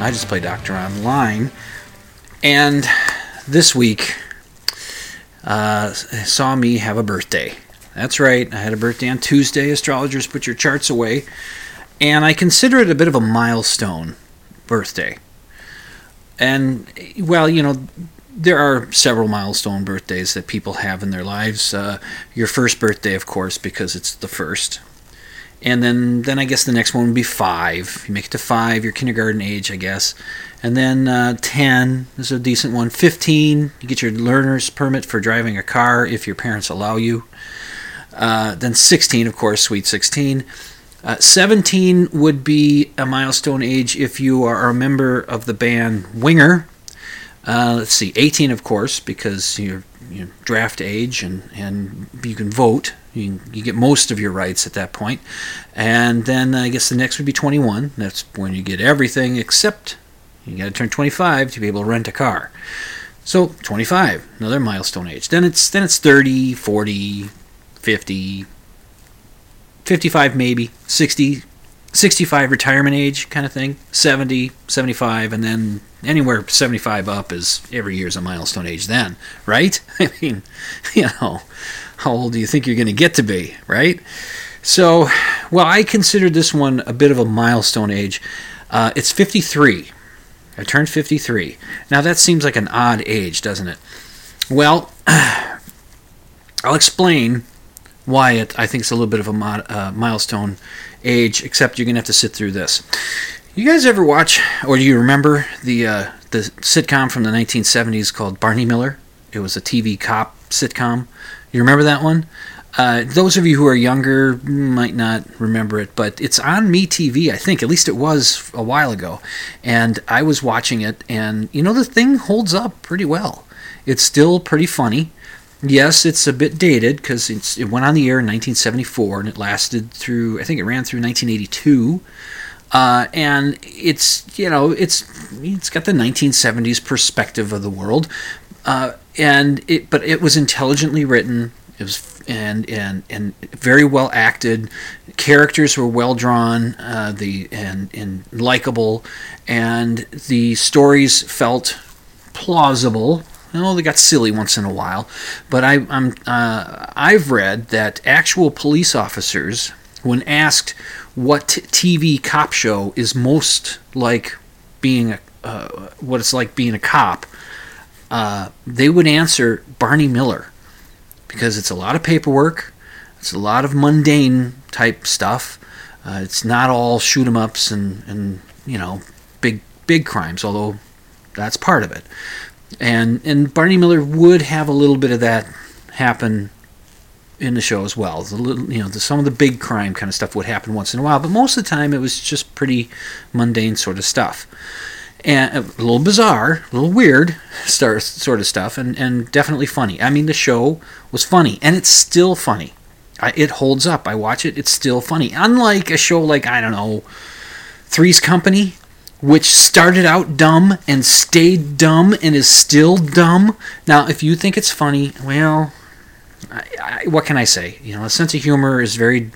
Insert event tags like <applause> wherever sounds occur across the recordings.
I just play doctor online. And this week uh, saw me have a birthday. That's right, I had a birthday on Tuesday. Astrologers put your charts away. And I consider it a bit of a milestone birthday. And, well, you know, there are several milestone birthdays that people have in their lives. Uh, your first birthday, of course, because it's the first. And then, then I guess the next one would be five. You make it to five, your kindergarten age, I guess. And then uh, 10 is a decent one. 15, you get your learner's permit for driving a car if your parents allow you. Uh, then 16, of course, sweet 16. Uh, 17 would be a milestone age if you are a member of the band Winger. Uh, let's see, 18, of course, because you're, you're draft age and, and you can vote. You, you get most of your rights at that point. And then I guess the next would be 21. That's when you get everything except you got to turn 25 to be able to rent a car. So 25, another milestone age. Then it's then it's 30, 40, 50, 55 maybe, 60, 65 retirement age kind of thing, 70, 75, and then anywhere 75 up is every year's a milestone age then, right? <laughs> I mean, you know, how old do you think you're going to get to be, right? So, well, I consider this one a bit of a milestone age. Uh, it's 53. I turned 53. Now, that seems like an odd age, doesn't it? Well, <clears throat> I'll explain why it, I think it's a little bit of a mod, uh, milestone age, except you're going to have to sit through this. You guys ever watch, or do you remember the uh, the sitcom from the 1970s called Barney Miller? It was a TV cop sitcom. You remember that one? Uh, those of you who are younger might not remember it, but it's on MeTV, I think. At least it was a while ago. And I was watching it, and you know, the thing holds up pretty well. It's still pretty funny. Yes, it's a bit dated because it went on the air in 1974 and it lasted through, I think it ran through 1982. Uh, and it's you know it's it's got the 1970s perspective of the world, uh, and it but it was intelligently written. It was and and and very well acted. Characters were well drawn. Uh, the and and likable, and the stories felt plausible. Oh, they got silly once in a while, but I, I'm uh, I've read that actual police officers, when asked what TV cop show is most like being a uh, what it's like being a cop, uh, they would answer Barney Miller because it's a lot of paperwork, it's a lot of mundane type stuff. Uh, it's not all shoot 'em ups and and you know big big crimes, although that's part of it. And and Barney Miller would have a little bit of that happen in the show as well. The little, you know, the, some of the big crime kind of stuff would happen once in a while, but most of the time it was just pretty mundane sort of stuff. And uh, a little bizarre, a little weird <laughs> sort of stuff, and, and definitely funny. I mean, the show was funny, and it's still funny. I, it holds up. I watch it, it's still funny. Unlike a show like, I don't know, Three's Company, which started out dumb and stayed dumb and is still dumb. Now, if you think it's funny, well, I, I, what can I say? You know, a sense of humor is very,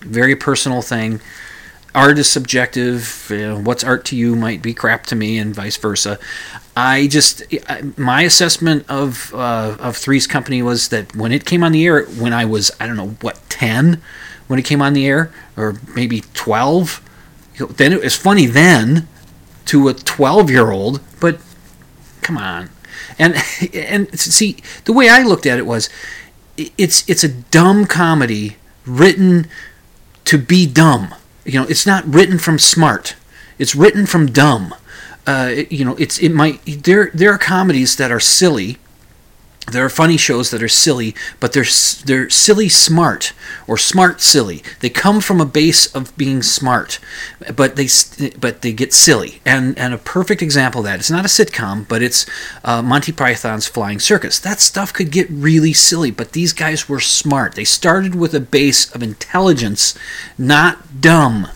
very personal thing. Art is subjective. You know, what's art to you might be crap to me, and vice versa. I just my assessment of uh, of Three's Company was that when it came on the air, when I was I don't know what ten, when it came on the air, or maybe twelve, You know, then it was funny then to a 12 year old, but come on. And <laughs> and see the way I looked at it was it's it's a dumb comedy written to be dumb. You know, it's not written from smart. It's written from dumb. Uh, you know, it's it might there there are comedies that are silly there are funny shows that are silly, but they're they're silly smart or smart silly. They come from a base of being smart, but they but they get silly. And and a perfect example of that it's not a sitcom, but it's uh, Monty Python's Flying Circus. That stuff could get really silly, but these guys were smart. They started with a base of intelligence, not dumb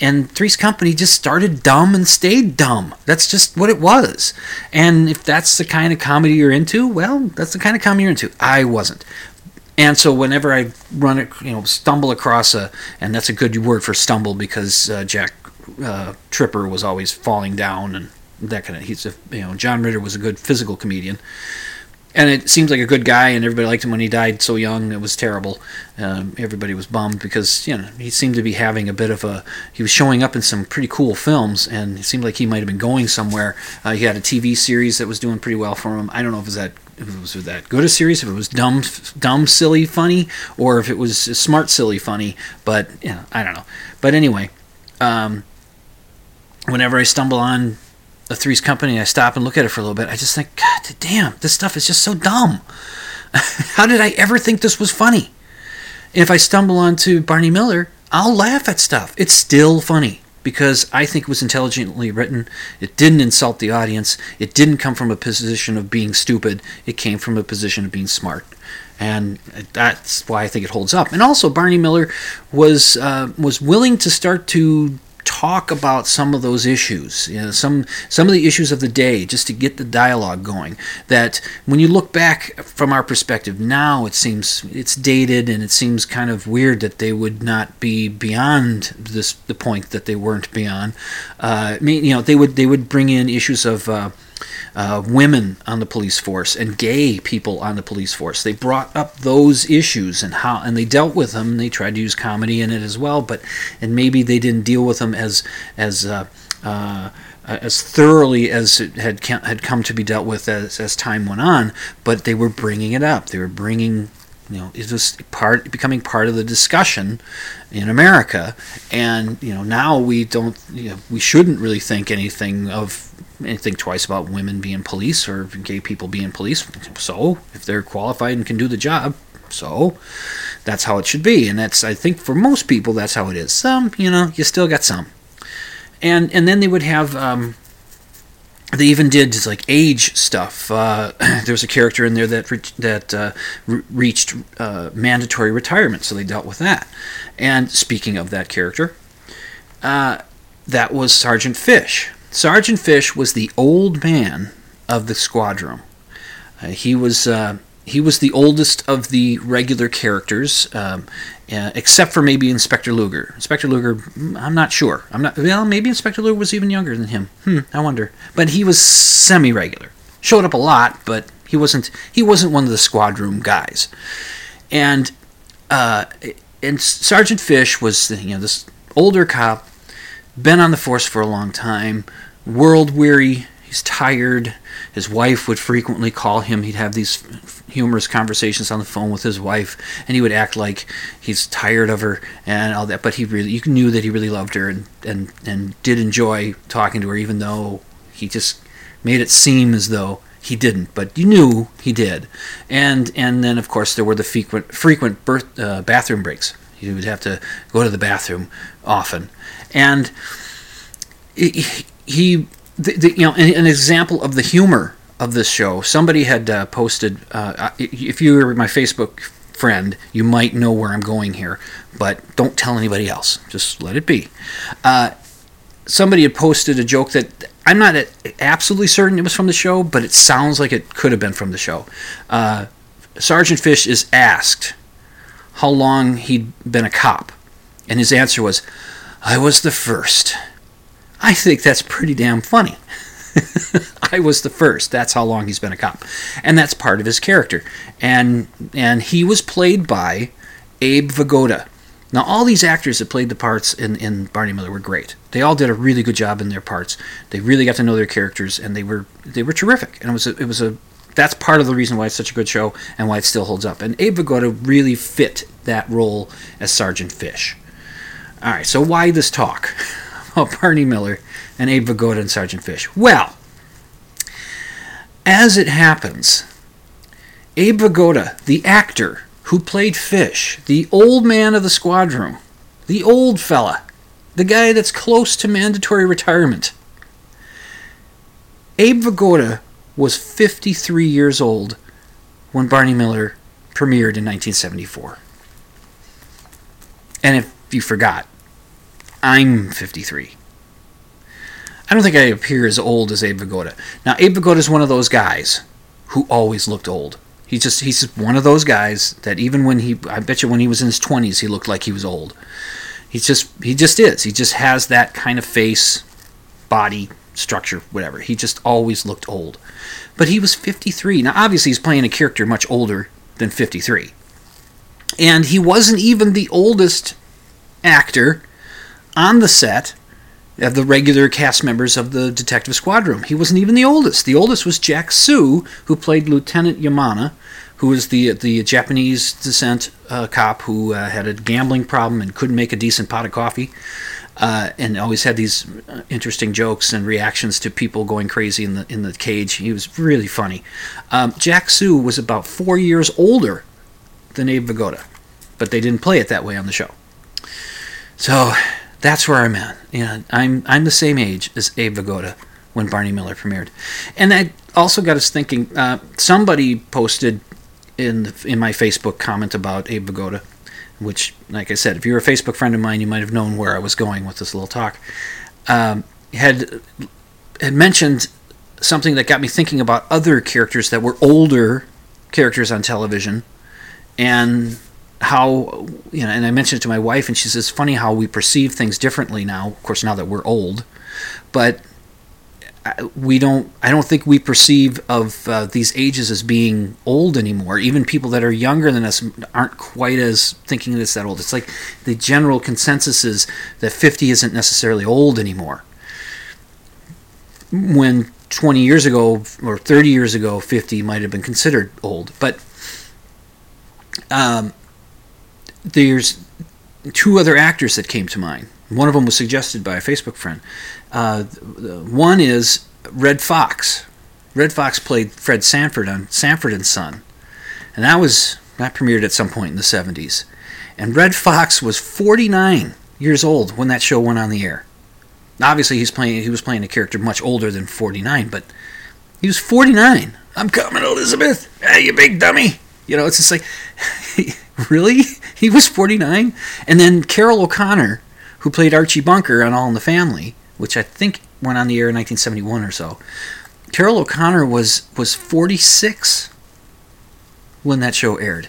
and Three's Company just started dumb and stayed dumb. That's just what it was. And if that's the kind of comedy you're into, well, that's the kind of comedy you're into. I wasn't. And so whenever I run it, you know, stumble across a, and that's a good word for stumble because uh, Jack uh, Tripper was always falling down and that kind of. He's a, you know, John Ritter was a good physical comedian and it seems like a good guy, and everybody liked him when he died so young. It was terrible. Um, everybody was bummed because you know he seemed to be having a bit of a. He was showing up in some pretty cool films, and it seemed like he might have been going somewhere. Uh, he had a TV series that was doing pretty well for him. I don't know if it was that if it was that good a series, if it was dumb, dumb, silly, funny, or if it was smart, silly, funny. But you know, I don't know. But anyway, um, whenever I stumble on the Three's Company, I stop and look at it for a little bit. I just think, God damn, this stuff is just so dumb. <laughs> How did I ever think this was funny? If I stumble onto Barney Miller, I'll laugh at stuff. It's still funny because I think it was intelligently written. It didn't insult the audience. It didn't come from a position of being stupid. It came from a position of being smart. And that's why I think it holds up. And also, Barney Miller was uh, was willing to start to talk about some of those issues, you know, some some of the issues of the day, just to get the dialogue going. That when you look back from our perspective now, it seems it's dated and it seems kind of weird that they would not be beyond this the point that they weren't beyond. Uh, I mean, you know, they would they would bring in issues of. Uh, uh, women on the police force and gay people on the police force. They brought up those issues and how, and they dealt with them. They tried to use comedy in it as well, but and maybe they didn't deal with them as as uh, uh, as thoroughly as it had had come to be dealt with as as time went on. But they were bringing it up. They were bringing you know it was part becoming part of the discussion in America and you know now we don't you know, we shouldn't really think anything of anything twice about women being police or gay people being police. So, if they're qualified and can do the job, so that's how it should be. And that's, I think, for most people, that's how it is. Some, you know, you still got some. And and then they would have. Um, they even did just like age stuff. Uh, <clears throat> there was a character in there that re- that uh, re- reached uh, mandatory retirement, so they dealt with that. And speaking of that character, uh, that was Sergeant Fish. Sergeant Fish was the old man of the squadron. Uh, he was uh, he was the oldest of the regular characters, um, uh, except for maybe Inspector Luger. Inspector Luger, mm, I'm not sure. I'm not. Well, maybe Inspector Luger was even younger than him. Hmm, I wonder. But he was semi-regular. Showed up a lot, but he wasn't. He wasn't one of the squadron guys. And uh, and Sergeant Fish was you know this older cop been on the force for a long time, world weary, he's tired. His wife would frequently call him. He'd have these humorous conversations on the phone with his wife, and he would act like he's tired of her and all that. But he really, you knew that he really loved her and and and did enjoy talking to her, even though he just made it seem as though he didn't. But you knew he did. And and then of course there were the frequent frequent birth, uh, bathroom breaks. He would have to go to the bathroom often, and he the, the, you know, an, an, example of the humor of this show. Somebody had uh, posted. Uh, if you were my Facebook friend, you might know where I'm going here, but don't tell anybody else. Just let it be. Uh, somebody had posted a joke that I'm not absolutely certain it was from the show, but it sounds like it could have been from the show. Uh, Sergeant Fish is asked how long he'd been a cop, and his answer was, "I was the first. I think that's pretty damn funny. <laughs> I was the first. That's how long he's been a cop, and that's part of his character. And and he was played by Abe Vigoda. Now, all these actors that played the parts in, in Barney Miller were great. They all did a really good job in their parts. They really got to know their characters, and they were they were terrific. And it was a, it was a that's part of the reason why it's such a good show and why it still holds up. And Abe Vigoda really fit that role as Sergeant Fish. All right, so why this talk <laughs> about <laughs> oh, Barney Miller and Abe Vigoda and Sergeant Fish? Well, as it happens, Abe Vigoda, the actor who played Fish, the old man of the squad room, the old fella, the guy that's close to mandatory retirement. Abe Vigoda was 53 years old when Barney Miller premiered in 1974. And if you forgot, I'm 53. I don't think I appear as old as Abe Vigoda. Now, Abe Vigoda is one of those guys who always looked old. He's just he's just one of those guys that even when he I bet you when he was in his 20s he looked like he was old. He's just he just is. He just has that kind of face, body, structure, whatever. He just always looked old. But he was 53. Now obviously he's playing a character much older than 53. And he wasn't even the oldest actor on the set of the regular cast members of the Detective Squad room. He wasn't even the oldest. The oldest was Jack Soo, who played Lieutenant Yemana, who was the the Japanese descent uh, cop who uh, had a gambling problem and couldn't make a decent pot of coffee, uh, and always had these uh, interesting jokes and reactions to people going crazy in the in the cage. He was really funny. Um, Jack Soo was about four years older than Abe Vigoda, but they didn't play it that way on the show. So that's where I'm at. Yeah, I'm I'm the same age as Abe Vigoda when Barney Miller premiered, and that also got us thinking. Uh, somebody posted in the, in my Facebook comment about Abe Vigoda, which, like I said, if you're a Facebook friend of mine, you might have known where I was going with this little talk. Um, had had mentioned something that got me thinking about other characters that were older characters on television, and how you know and i mentioned it to my wife and she says it's funny how we perceive things differently now of course now that we're old but we don't i don't think we perceive of uh, these ages as being old anymore. Even people that are younger than us aren't quite as thinking this that old. It's like the general consensus is that 50 isn't necessarily old anymore. When 20 years ago or 30 years ago 50 might have been considered old but um, there's two other actors that came to mind. One of them was suggested by a Facebook friend. Uh, one is Redd Foxx. Redd Foxx played Fred Sanford on Sanford and Son, and that was that premiered at some point in the 70s. And Redd Foxx was 49 years old when that show went on the air. Obviously, he's playing he was playing a character much older than 49, but he was 49. I'm coming, Elizabeth. Hey, you big dummy. You know, it's just like <laughs> really? <laughs> He was 49? And then Carroll O'Connor, who played Archie Bunker on All in the Family, which I think went on the air in 1971 or so. Carroll O'Connor was was 46 when that show aired.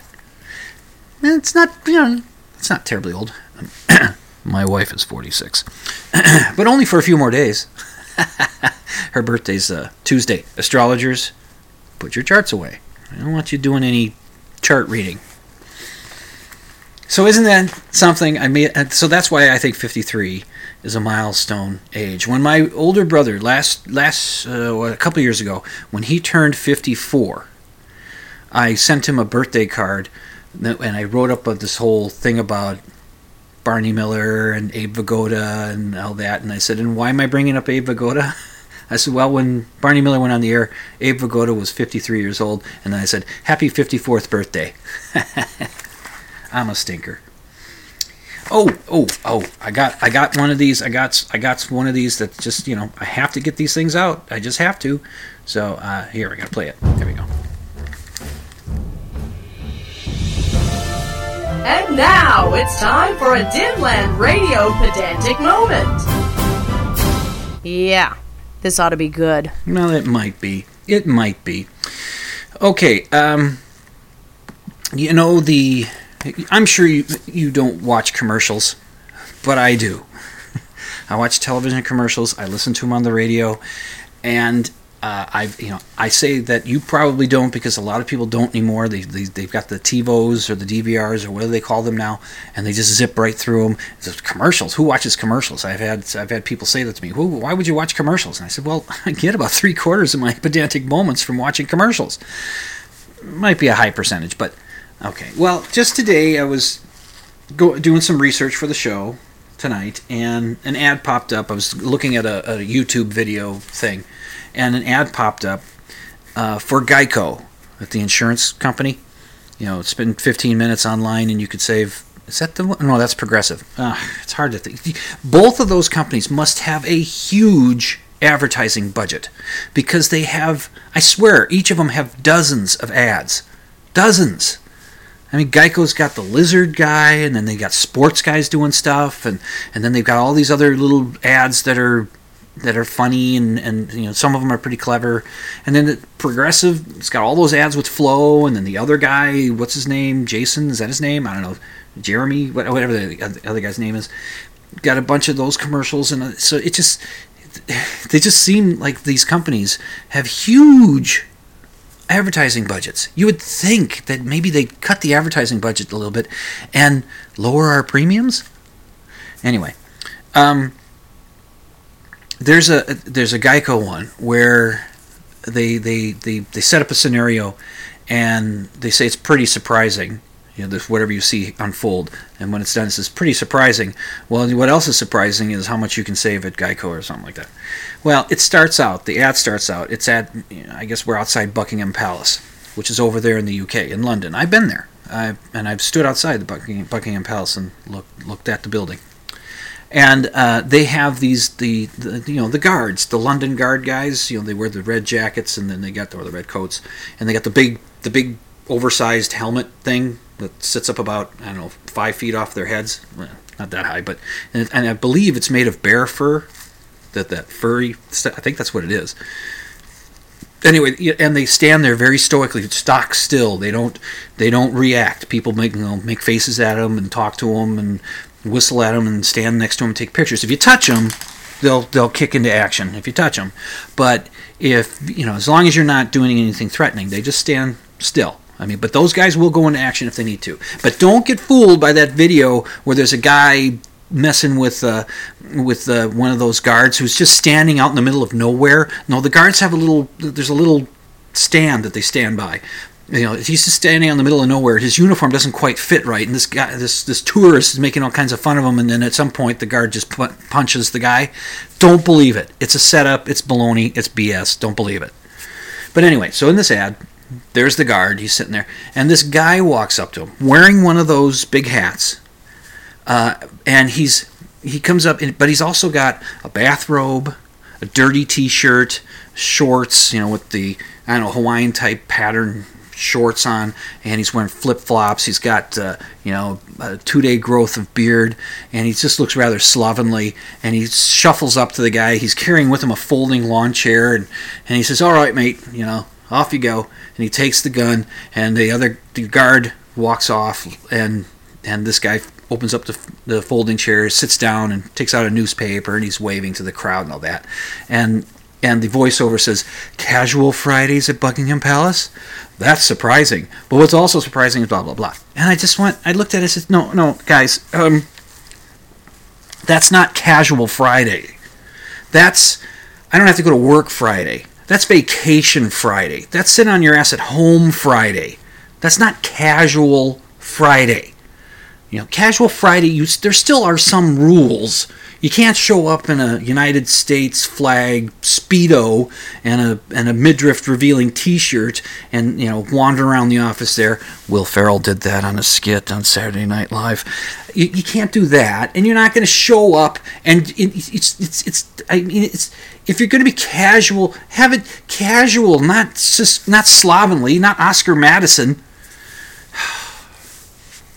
And it's not, you know, it's not terribly old. <clears throat> My wife is 46, <clears throat> but only for a few more days. <laughs> Her birthday's uh, Tuesday. Astrologers, put your charts away. I don't want you doing any chart reading. So isn't that something I made? So that's why I think 53 is a milestone age. When my older brother last last uh, a couple years ago, when he turned 54, I sent him a birthday card, and I wrote up this whole thing about Barney Miller and Abe Vigoda and all that. And I said, and why am I bringing up Abe Vigoda? <laughs> I said, well, when Barney Miller went on the air, Abe Vigoda was 53 years old, and I said, happy 54th birthday. <laughs> I'm a stinker. Oh, oh, oh! I got, I got one of these. I got, I got one of these that just, you know, I have to get these things out. I just have to. So uh, here, we gotta play it. There we go. And now it's time for a Dimland Radio pedantic moment. Yeah, this ought to be good. Well, it might be. It might be. Okay. Um. You know the I'm sure you you don't watch commercials, but I do. I watch television commercials. I listen to them on the radio, and uh, I you know I say that you probably don't because a lot of people don't anymore. They, they they've got the TiVos or the DVRs or whatever they call them now, and they just zip right through them. It's commercials. Who watches commercials? I've had I've had people say that to me. Who? Why would you watch commercials? And I said, well, <laughs> I get about three quarters of my pedantic moments from watching commercials. Might be a high percentage, but okay. Well, just today I was go, doing some research for the show tonight, and an ad popped up. I was looking at a, a YouTube video thing and an ad popped up uh, for Geico at the insurance company. You know, been 15 minutes online, and you could save. Is that the one? No, that's Progressive. Uh, it's hard to think. Both of those companies must have a huge advertising budget because they have. I swear, each of them have dozens of ads, dozens. I mean, Geico's got the lizard guy, and then they got sports guys doing stuff, and and then they've got all these other little ads that are that are funny and, and you know some of them are pretty clever. And then the progressive it's got all those ads with Flo and then the other guy what's his name? Jason? Is that his name? I don't know. Jeremy? Whatever the other guy's name is. Got a bunch of those commercials and uh, so it just they just seem like these companies have huge advertising budgets. You would think that maybe they'd cut the advertising budget a little bit and lower our premiums? Anyway um, there's a there's a Geico one where they they they, they set up a scenario and they say it's pretty surprising you know this whatever you see unfold. And when it's done it says pretty surprising. Well what else is surprising is how much you can save at geico or something like that. Well it starts out the ad starts out it's at you know, i guess we're outside buckingham palace which is over there in the uk in london. I've been there. I, and i've stood outside the buckingham, buckingham palace and looked looked at the building. And uh, they have these the, the, you know the guards the london guard guys you know they wear the red jackets and then they got the, the red coats and they got the big the big oversized helmet thing that sits up about i don't know five feet off their heads well, not that high but and, and, i believe it's made of bear fur that that furry i think that's what it is anyway and they stand there very stoically stock still they don't they don't react people make you know make faces at them and talk to them and whistle at them and stand next to them and take pictures. If you touch them, they'll they'll kick into action if you touch them. But if you know, as long as you're not doing anything threatening, they just stand still. I mean, but those guys will go into action if they need to. But don't get fooled by that video where there's a guy messing with uh, with uh, one of those guards who's just standing out in the middle of nowhere. No, the guards have a little. There's a little stand that they stand by you know, he's just standing out in the middle of nowhere. His uniform doesn't quite fit right, and this guy, this this tourist, is making all kinds of fun of him. And then at some point, the guard just punches the guy. Don't believe it. It's a setup. It's baloney. It's BS. Don't believe it. But anyway, so in this ad, there's the guard. He's sitting there, and this guy walks up to him wearing one of those big hats, uh, and he's he comes up, but he's also got a bathrobe, a dirty T-shirt, shorts, you know, with the I don't know Hawaiian type pattern shorts on, and he's wearing flip flops. He's got uh, you know a two day growth of beard, and he just looks rather slovenly. And he shuffles up to the guy. He's carrying with him a folding lawn chair, and and he says, "All right, mate, you know, off you go." And he takes the gun, and the other the guard walks off, and and this guy opens up the, the folding chair, sits down, and takes out a newspaper, and he's waving to the crowd and all that, and and the voiceover says casual fridays at buckingham palace that's surprising. But what's also surprising is blah blah blah. And I just went, I looked at it and said, no, no, guys, um, that's not casual Friday. That's I don't have to go to work Friday. That's vacation Friday. That's sit on your ass at home Friday. That's not casual Friday. You know, casual Friday. You, there still are some rules you can't show up in a United States flag speedo and a and a midriff revealing T-shirt and you know wander around the office there. Will Ferrell did that on a skit on Saturday Night Live. You, you can't do that, and you're not going to show up. And it, it's it's it's I mean it's if you're going to be casual, have it casual, not just not slovenly, not Oscar Madison. <sighs>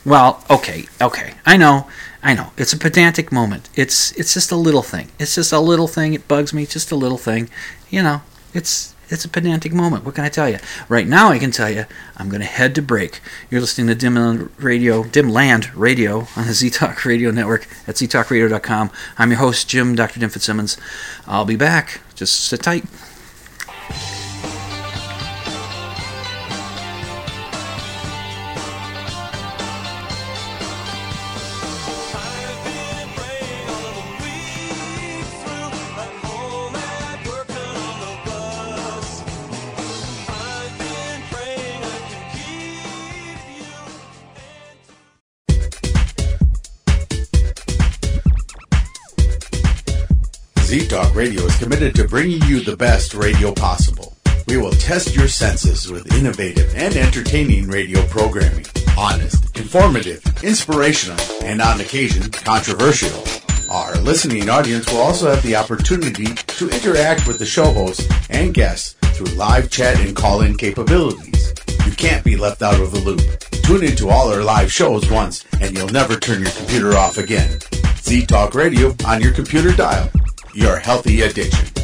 Well, okay, okay, I know. I know it's a pedantic moment. It's it's just a little thing. It's just a little thing. It bugs me. Just a little thing. You know, it's it's a pedantic moment. What can I tell you? Right now, I can tell you I'm going to head to break. You're listening to Dimland Radio, Dimland Radio on the Z Talk Radio Network at ztalkradio.com. I'm your host, Jim, Dr. Dim Fitzsimmons. I'll be back. Just sit tight. Bringing you the best radio possible. We will test your senses with innovative and entertaining radio programming. Honest, informative, inspirational, and on occasion controversial. Our listening audience will also have the opportunity to interact with the show hosts and guests through live chat and call-in capabilities. You can't be left out of the loop. Tune into all our live shows once and you'll never turn your computer off again. Z Talk Radio on your computer dial. Your healthy addiction.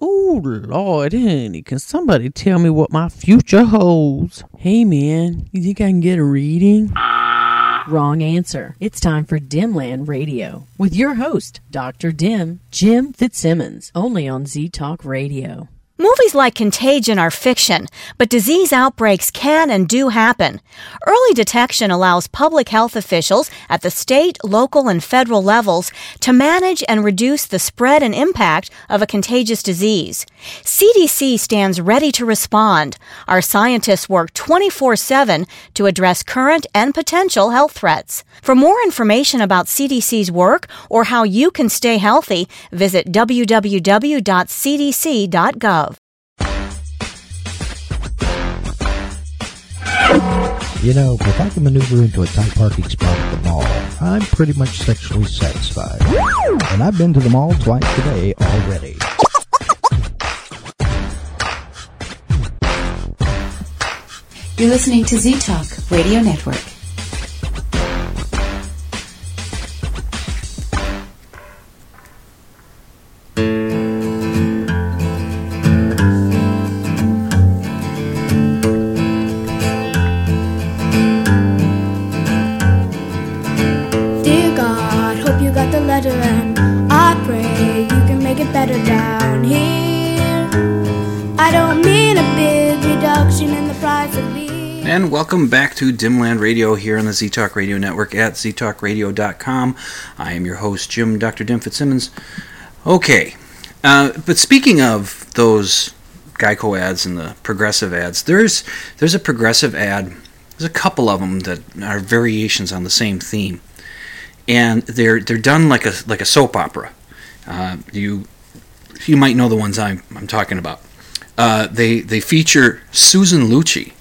Oh Lord, honey, can somebody tell me what my future holds? Hey man, you think I can get a reading? Wrong answer. It's time for Dimland Radio with your host, Dr. Dim, Jim Fitzsimmons, only on Z Talk Radio. Movies like Contagion are fiction, but disease outbreaks can and do happen. Early detection allows public health officials at the state, local, and federal levels to manage and reduce the spread and impact of a contagious disease. CDC stands ready to respond. Our scientists work 24-7 to address current and potential health threats. For more information about CDC's work or how you can stay healthy, visit www.cdc.gov. You know, if I can maneuver into a tight parking spot at the mall, I'm pretty much sexually satisfied. And I've been to the mall twice today already. You're listening to Z Talk Radio Network. Welcome back to Dimland Radio here on the Z Talk Radio Network at ztalkradio.com. I am your host, Jim Dr. Dim Fitzsimmons. Okay, uh, but speaking of those Geico ads and the progressive ads, there's there's a progressive ad. There's a couple of them that are variations on the same theme, and they're they're done like a like a soap opera. Uh, you you might know the ones I'm I'm talking about. Uh, they they feature Susan Lucci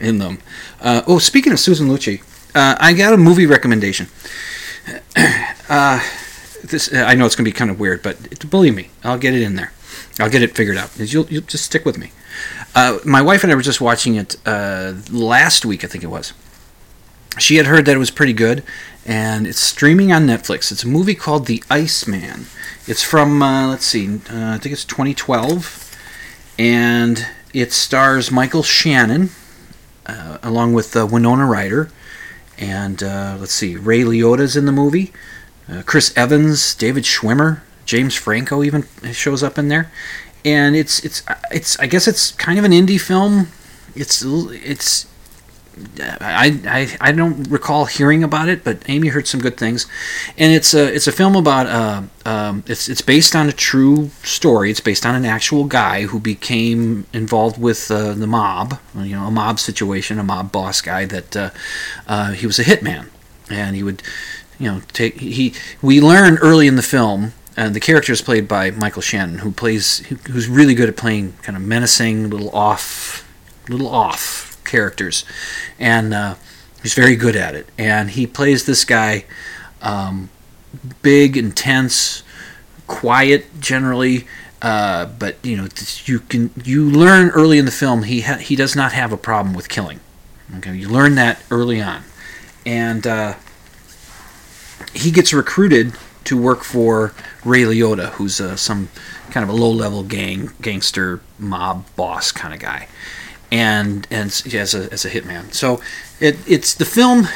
in them. Uh, oh, speaking of Susan Lucci, uh, I got a movie recommendation. <clears throat> Uh, this I know it's gonna be kind of weird, but believe me, I'll get it in there. I'll get it figured out. You'll, you'll just stick with me. Uh, my wife and I were just watching it uh, last week, I think it was. She had heard that it was pretty good, and it's streaming on Netflix. It's a movie called The Iceman. It's from uh, let's see, uh, I think it's 2012, and it stars Michael Shannon uh, along with uh, Winona Ryder, and uh, let's see, Ray Liotta's in the movie. Uh, Chris Evans, David Schwimmer, James Franco even shows up in there, and it's it's it's I guess it's kind of an indie film. It's it's I, I I don't recall hearing about it, but Amy heard some good things, and it's a it's a film about uh, um, it's it's based on a true story. It's based on an actual guy who became involved with uh, the mob, you know, a mob situation, a mob boss guy that uh, uh, he was a hitman, and he would, you know, take he. We learn early in the film and the character is played by Michael Shannon, who plays who's really good at playing kind of menacing, little off, little off characters, and uh, he's very good at it. And he plays this guy, um, big, intense, quiet generally, uh, but you know you can you learn early in the film he ha- he does not have a problem with killing. Okay, you learn that early on, and uh, he gets recruited to work for Ray Liotta, who's uh, some kind of a low-level gang gangster mob boss kind of guy, and and as a as a hitman. So it it's the film.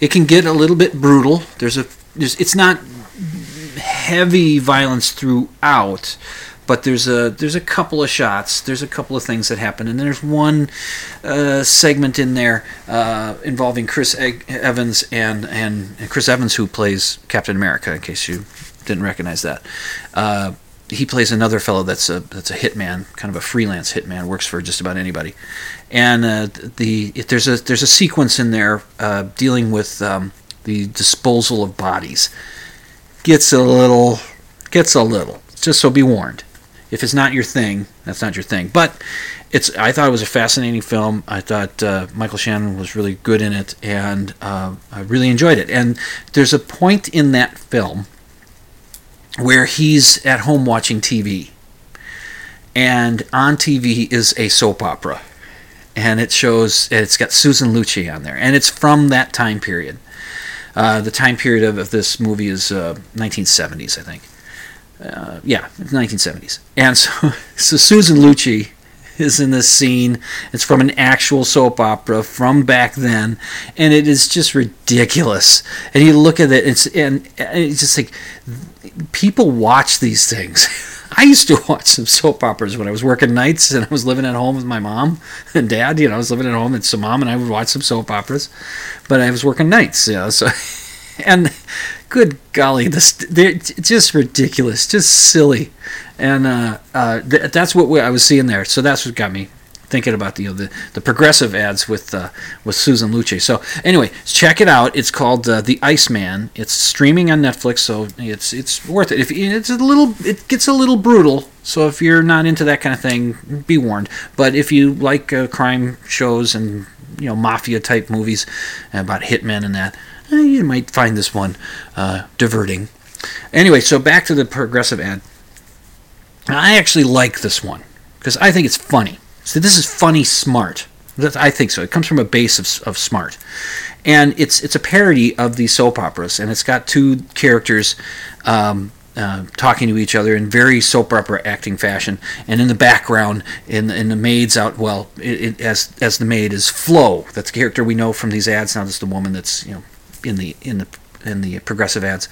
it can get a little bit brutal. There's a there's, it's not heavy violence throughout, but there's a there's a couple of shots. There's a couple of things that happen, and there's one uh, segment in there uh, involving Chris Evans and and Chris Evans who plays Captain America. In case you didn't recognize that. Uh, he plays another fellow that's a that's a hitman, kind of a freelance hitman, works for just about anybody. And uh, the there's a there's a sequence in there uh, dealing with um, the disposal of bodies. Gets a little gets a little. Just so be warned. If it's not your thing, that's not your thing. But it's I thought it was a fascinating film. I thought uh, Michael Shannon was really good in it, and uh, I really enjoyed it. And there's a point in that film where he's at home watching TV. And on TV is a soap opera. And it shows, it's got Susan Lucci on there. And it's from that time period. Uh, the time period of, of this movie is uh, 1970s, I think. Uh, yeah, 1970s. And so, <laughs> so Susan Lucci is in this scene. It's from an actual soap opera from back then, and it is just ridiculous. And you look at it, it's and, and it's just like people watch these things. <laughs> I used to watch some soap operas when I was working nights and I was living at home with my mom and dad. You know, I was living at home and so mom and I would watch some soap operas, but I was working nights. You know, so <laughs> and good golly, this they're just ridiculous, just silly, and uh, uh, th- that's what we, I was seeing there. So that's what got me thinking about the you know, the, the progressive ads with uh, with Susan Lucci. So anyway, check it out. It's called uh, The Iceman. It's streaming on Netflix, so it's it's worth it. If it's a little, it gets a little brutal. So if you're not into that kind of thing, be warned. But if you like uh, crime shows and you know mafia type movies about hitmen and that, eh, you might find this one uh, diverting. Anyway, so back to the progressive ad. I actually like this one because I think it's funny. So this is funny smart. I think so. It comes from a base of, of smart, and it's it's a parody of these soap operas, and it's got two characters um, uh, talking to each other in very soap opera acting fashion, and in the background, in in the maid's out well, it, it, as as the maid is Flo. That's the character we know from these ads. Now that's the woman that's you know in the in the in the progressive ads.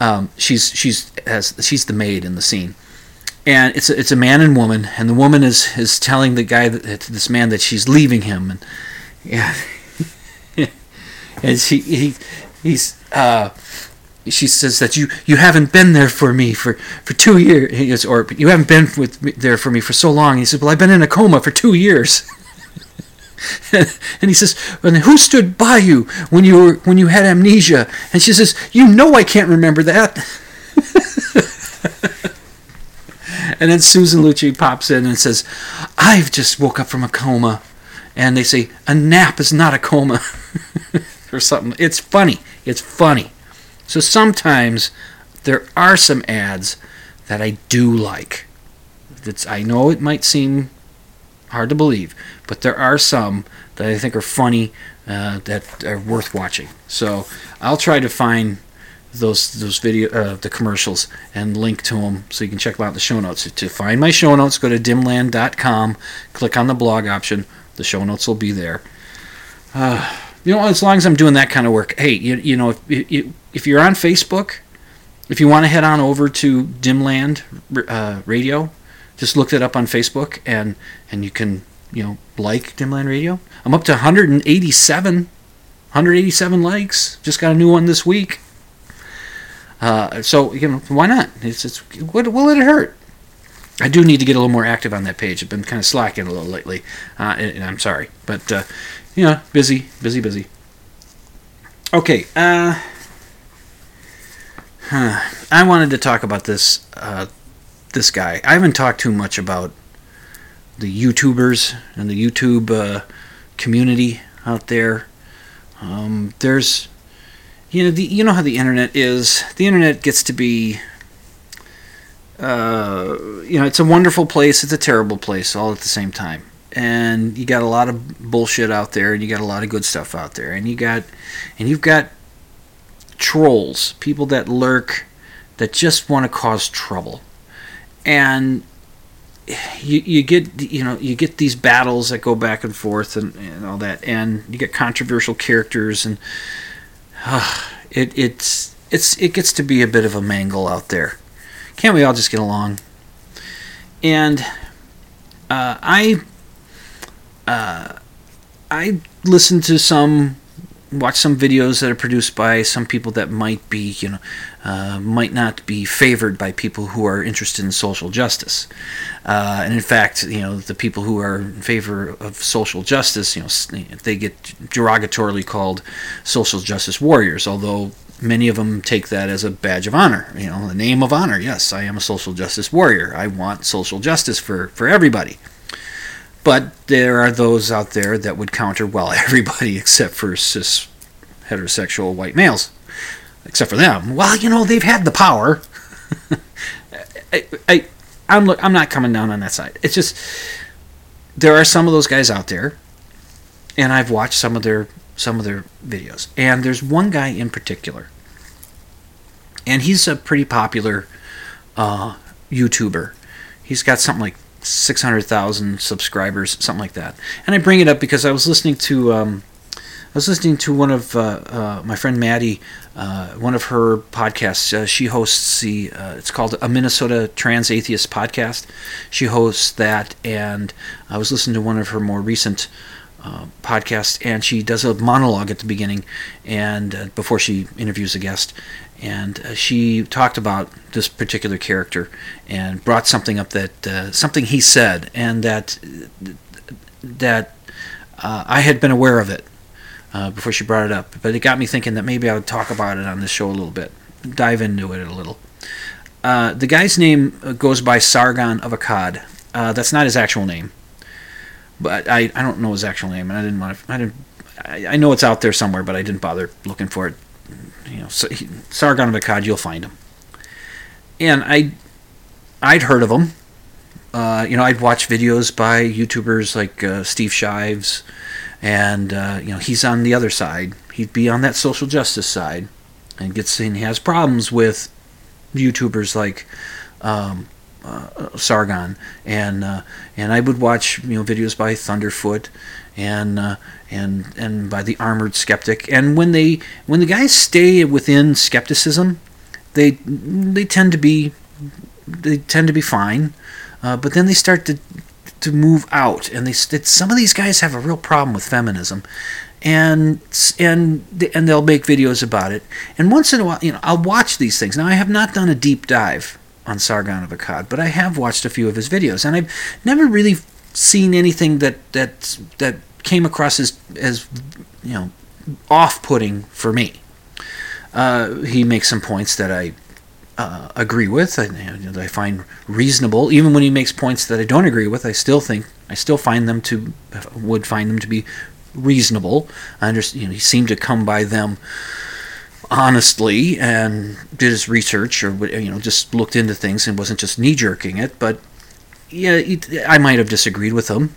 Um, she's she's as she's the maid in the scene and it's a, it's a man and woman, and the woman is is telling the guy that this man that she's leaving him, and yeah, <laughs> and she he he's uh, she says that you you haven't been there for me for for two years, or you haven't been with me there for me for so long. And he says, well, I've been in a coma for two years. <laughs> and he says, "And who stood by you when you were when you had amnesia?" And she says, "You know I can't remember that." And then Susan Lucci pops in and says, I've just woke up from a coma. And they say, a nap is not a coma. <laughs> or something. It's funny. It's funny. So sometimes there are some ads that I do like. That's, I know it might seem hard to believe, but there are some that I think are funny uh, that are worth watching. So I'll try to find those those video uh, the commercials and link to them so you can check them out in the show notes. To find my show notes, go to dimland.com, click on the blog option. The show notes will be there. Uh, you know, as long as I'm doing that kind of work, hey, you, you know, if, if you're on Facebook, if you want to head on over to Dimland uh, Radio, just look it up on Facebook and and you can you know like Dimland Radio. I'm up to 187, 187 likes. Just got a new one this week. Uh, so you know, why not? It's, it's what will it hurt? I do need to get a little more active on that page. I've been kind of slacking a little lately, uh, and, and, I'm sorry, but uh, you know, busy, busy, busy. Okay, uh, huh. I wanted to talk about this uh, this guy. I haven't talked too much about the YouTubers and the YouTube uh, community out there. Um, there's you know the you know how the internet is. The internet gets to be uh, you know, it's a wonderful place, it's a terrible place all at the same time. And you got a lot of bullshit out there and you got a lot of good stuff out there. And you got and you've got trolls, people that lurk that just want to cause trouble. And you, you get you know you get these battles that go back and forth and, and all that and you get controversial characters and <sighs> it it's it's it gets to be a bit of a mangle out there. Can't we all just get along? And uh, I uh, I listen to some watch some videos that are produced by some people that might be, you know, uh, might not be favored by people who are interested in social justice. Uh, and in fact, you know, the people who are in favor of social justice, you know, they get derogatorily called social justice warriors, although many of them take that as a badge of honor, you know, the name of honor. Yes, I am a social justice warrior. I want social justice for, for everybody. But there are those out there that would counter, well, <laughs> everybody except for cis heterosexual white males. Except for them. Well, you know, they've had the power. <laughs> I, I, I'm, I'm not coming down on that side. It's just, there are some of those guys out there, and I've watched some of their some of their videos. And there's one guy in particular, and he's a pretty popular uh, YouTuber. He's got something like 600,000 subscribers, something like that. And I bring it up because I was listening to um, I was listening to one of uh, uh, my friend Maddie, uh, one of her podcasts. Uh, she hosts the uh, it's called a Minnesota Trans Atheist podcast. She hosts that, and I was listening to one of her more recent. Uh, podcast and she does a monologue at the beginning and before she interviews a guest and uh, she talked about this particular character and brought something up that uh, something he said and that that uh, I had been aware of it uh, before she brought it up, but it got me thinking that maybe I would talk about it on this show a little bit, dive into it a little. Uh, the guy's name goes by Sargon of Akkad. Uh, that's not his actual name, but I, I don't know his actual name, and I didn't want to. I didn't. I, I know it's out there somewhere, but I didn't bother looking for it you know, Sargon of Akkad, you'll find him. And I, I'd heard of him. Uh, you know, I'd watch videos by YouTubers like uh, Steve Shives, and uh, you know, he's on the other side. He'd be on that social justice side, and gets and has problems with YouTubers like um, uh, Sargon, and uh, and I would watch you know videos by Thunderfoot, and uh, and and by the armored skeptic. And when they when the guys stay within skepticism, they they tend to be they tend to be fine. Uh, but then they start to to move out, and they some of these guys have a real problem with feminism, and and and they'll make videos about it. And once in a while, you know, I'll watch these things. Now I have not done a deep dive on Sargon of Akkad, but I have watched a few of his videos, and I've never really seen anything that that that came across as as you know off-putting for me. Uh, he makes some points that I uh, agree with. I, I find reasonable, even when he makes points that I don't agree with. I still think I still find them to would find them to be reasonable. I understand. You know, he seemed to come by them honestly and did his research, or you know, just looked into things and wasn't just knee jerking it. But yeah, he, I might have disagreed with him,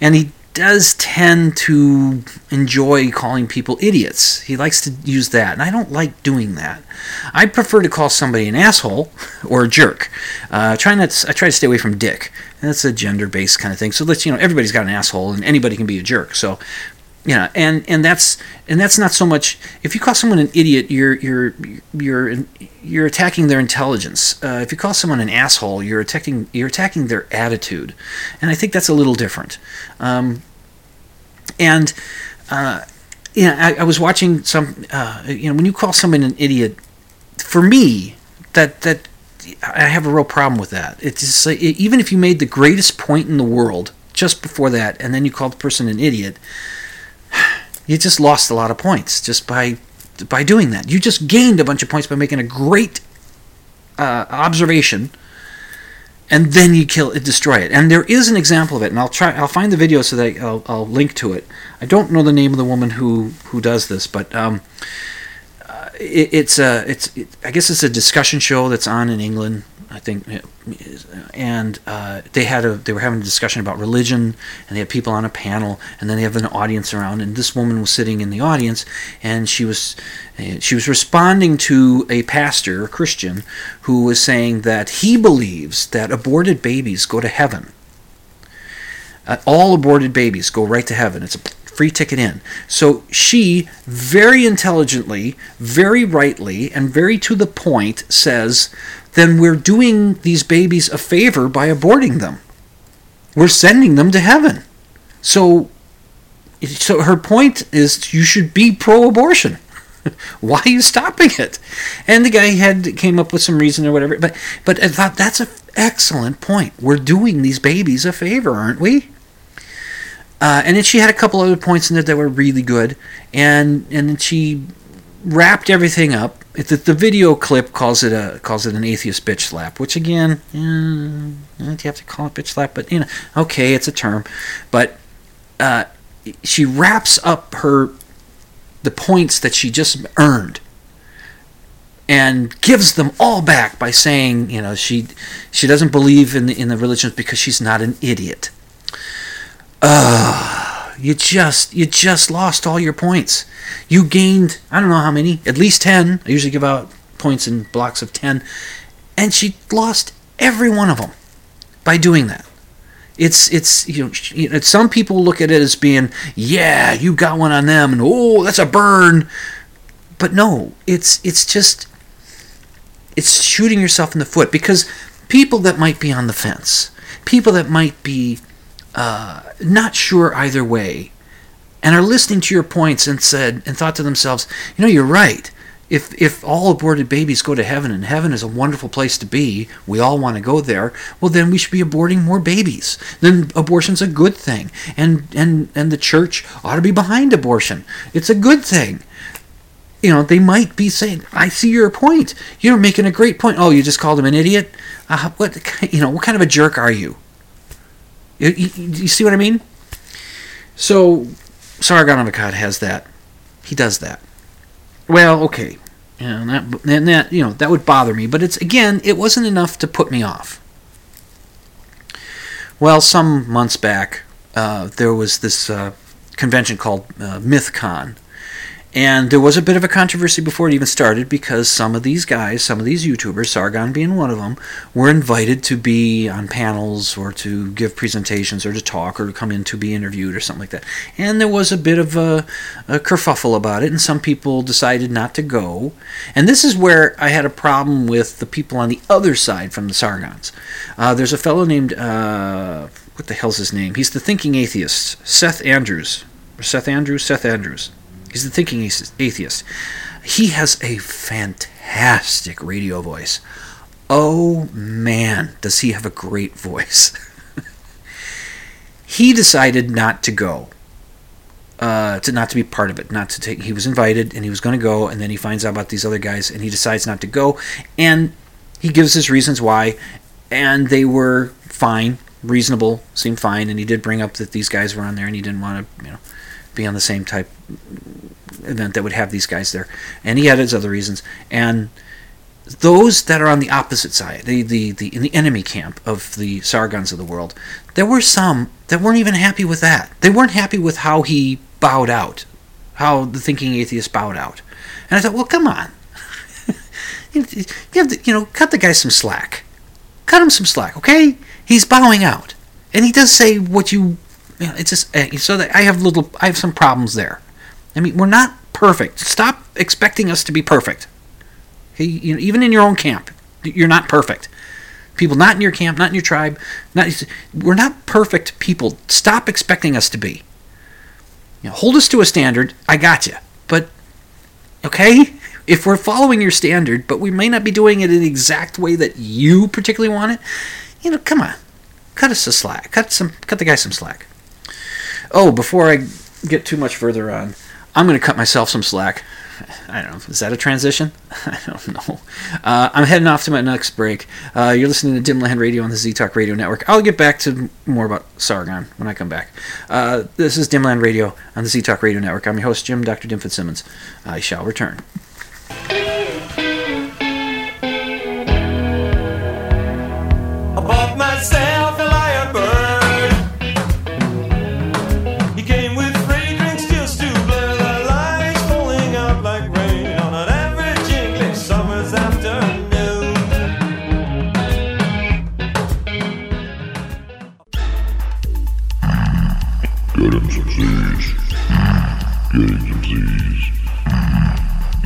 and he does tend to enjoy calling people idiots. He likes to use that, and I don't like doing that. I prefer to call somebody an asshole <laughs> or a jerk. Uh, try not. I try to stay away from dick. That's a gender-based kind of thing. So let's you know everybody's got an asshole, and anybody can be a jerk. So yeah, and and that's and that's not so much. If you call someone an idiot, you're you're you're you're attacking their intelligence. Uh, if you call someone an asshole, you're attacking you're attacking their attitude, and I think that's a little different. Um, and uh, I, I, was watching some. Uh, you know, when you call someone an idiot, for me, that that I have a real problem with that. It's just like, even if you made the greatest point in the world just before that, and then you called the person an idiot you just lost a lot of points just by by doing that. You just gained a bunch of points by making a great uh, observation, and then you kill it, destroy it. And there is an example of it, and I'll try. I'll find the video so that I'll, I'll link to it. I don't know the name of the woman who who does this, but um, uh, it, it's a it's it, I guess it's a discussion show that's on in England. I think, and uh, they had a they were having a discussion about religion, and they had people on a panel, and then they have an audience around, and this woman was sitting in the audience, and she was uh, she was responding to a pastor, a Christian, who was saying that he believes that aborted babies go to heaven. Uh, all aborted babies go right to heaven. It's a free ticket in. So she very intelligently, very rightly, and very to the point says, then we're doing these babies a favor by aborting them. We're sending them to heaven. So so her point is you should be pro-abortion. <laughs> Why are you stopping it? And the guy had came up with some reason or whatever. But but I thought that's an excellent point. We're doing these babies a favor, aren't we? Uh, and then she had a couple other points in there that were really good, and and then she wrapped everything up. The, the video clip calls it a calls it an atheist bitch slap, which again, eh, you have to call it bitch slap? But you know, okay, it's a term. But uh, she wraps up her the points that she just earned and gives them all back by saying, you know, she she doesn't believe in the, in the religions because she's not an idiot. Uh, you just you just lost all your points. You gained I don't know how many, at least 10. I usually give out points in blocks of 10 and she lost every one of them by doing that. It's it's you know, some people look at it as being yeah you got one on them and oh that's a burn, but no it's it's just it's shooting yourself in the foot because people that might be on the fence, people that might be uh, not sure either way, and are listening to your points and said and thought to themselves, you know, you're right. If if all aborted babies go to heaven and heaven is a wonderful place to be, we all want to go there. Well, then we should be aborting more babies. Then abortion's a good thing, and and and the church ought to be behind abortion. It's a good thing you know, they might be saying, "I see your point. You're making a great point." Oh, you just called him an idiot. Uh, what <laughs> you know? What kind of a jerk are you? You, you, you see what I mean? So, Sargon of Akkad has that. He does that. Well, okay, and that and that you know that would bother me, but it's again, it wasn't enough to put me off. Well, some months back, uh, there was this uh, convention called uh, MythCon and there was a bit of a controversy before it even started because some of these guys, some of these YouTubers, Sargon being one of them, were invited to be on panels or to give presentations or to talk or to come in to be interviewed or something like that. And there was a bit of a, a kerfuffle about it, and some people decided not to go. And this is where I had a problem with the people on the other side from the Sargons. Uh, there's a fellow named, uh, what the hell's his name? He's the thinking atheist, Seth Andrews. Seth Andrews? Seth Andrews. He's the thinking atheist. He has a fantastic radio voice. Oh man, does he have a great voice. <laughs> he decided not to go. Uh, to not to be part of it, not to take. He was invited and he was going to go, and then he finds out about these other guys, and he decides not to go, and he gives his reasons why, and they were fine, reasonable, seemed fine, and he did bring up that these guys were on there, and he didn't want to, you know, be on the same type event that would have these guys there. And he had his other reasons. And those that are on the opposite side, the, the, the in the enemy camp of the Sargons of the world, there were some that weren't even happy with that. They weren't happy with how he bowed out, how the thinking atheist bowed out. And I thought, well, come on. <laughs> you, have to, you know, cut the guy some slack. Cut him some slack, okay? He's bowing out. And he does say what you you know, it's just uh, so that I have little, I have some problems there. I mean, we're not perfect. Stop expecting us to be perfect. Okay? You know, even in your own camp, you're not perfect. People not in your camp, not in your tribe, not we're not perfect people. Stop expecting us to be. You know, hold us to a standard. I got you, but okay. <laughs> If we're following your standard, but we may not be doing it in the exact way that you particularly want it, you know, come on, cut us a slack. Cut some, cut the guy some slack. Oh, before I get too much further on, I'm going to cut myself some slack. I don't know. Is that a transition? <laughs> I don't know. Uh, I'm heading off to my next break. Uh, you're listening to Dimland Radio on the Z Talk Radio Network. I'll get back to more about Sargon when I come back. Uh, this is Dimland Radio on the Z Talk Radio Network. I'm your host, Jim Dr. Dim Fitzsimmons. I shall return.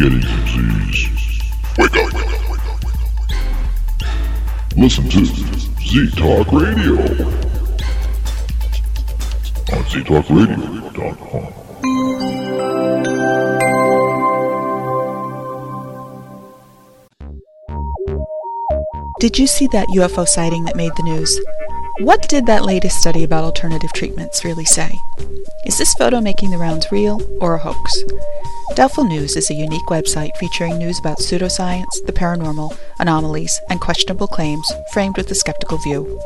Getting Z's. Wake up. Listen to Z Talk Radio on ztalkradio.com. Did you see that UFO sighting that made the news? What did that latest study about alternative treatments really say? Is this photo making the rounds real or a hoax? Doubtful News is a unique website featuring news about pseudoscience, the paranormal, anomalies, and questionable claims framed with a skeptical view.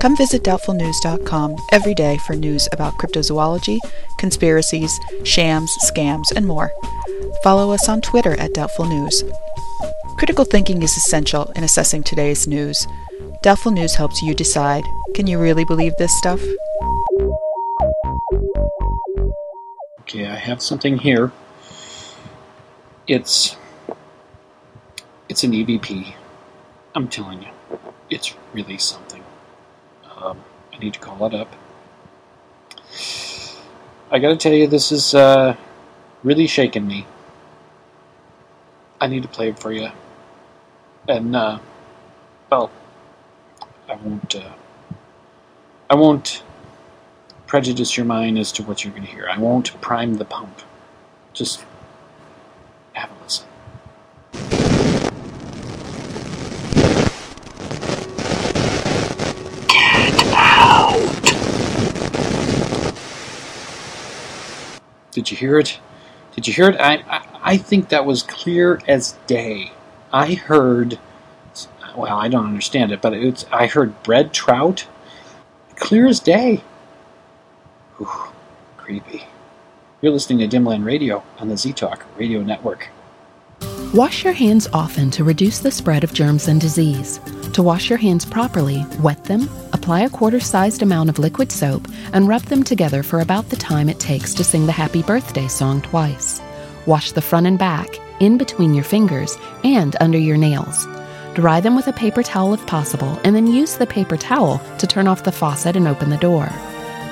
Come visit doubtfulnews.com every day for news about cryptozoology, conspiracies, shams, scams, and more. Follow us on Twitter at Doubtful News. Critical thinking is essential in assessing today's news. Doubtful News helps you decide can you really believe this stuff? Okay, I have something here. It's it's an EVP. I'm telling you, it's really something. Um, I need to call it up. I gotta tell you, this is uh, really shaking me. I need to play it for you, and uh, well, I won't. Uh, I won't prejudice your mind as to what you're going to hear. I won't prime the pump. Just have a listen. Get out! Did you hear it? Did you hear it? I, I I think that was clear as day. I heard. Well, I don't understand it, but it's. I heard bread trout, clear as day. Whew, creepy. You're listening to Dimland Radio on the Z Talk Radio Network. Wash your hands often to reduce the spread of germs and disease. To wash your hands properly, wet them, apply a quarter sized amount of liquid soap, and rub them together for about the time it takes to sing the happy birthday song twice. Wash the front and back, in between your fingers, and under your nails. Dry them with a paper towel if possible, and then use the paper towel to turn off the faucet and open the door.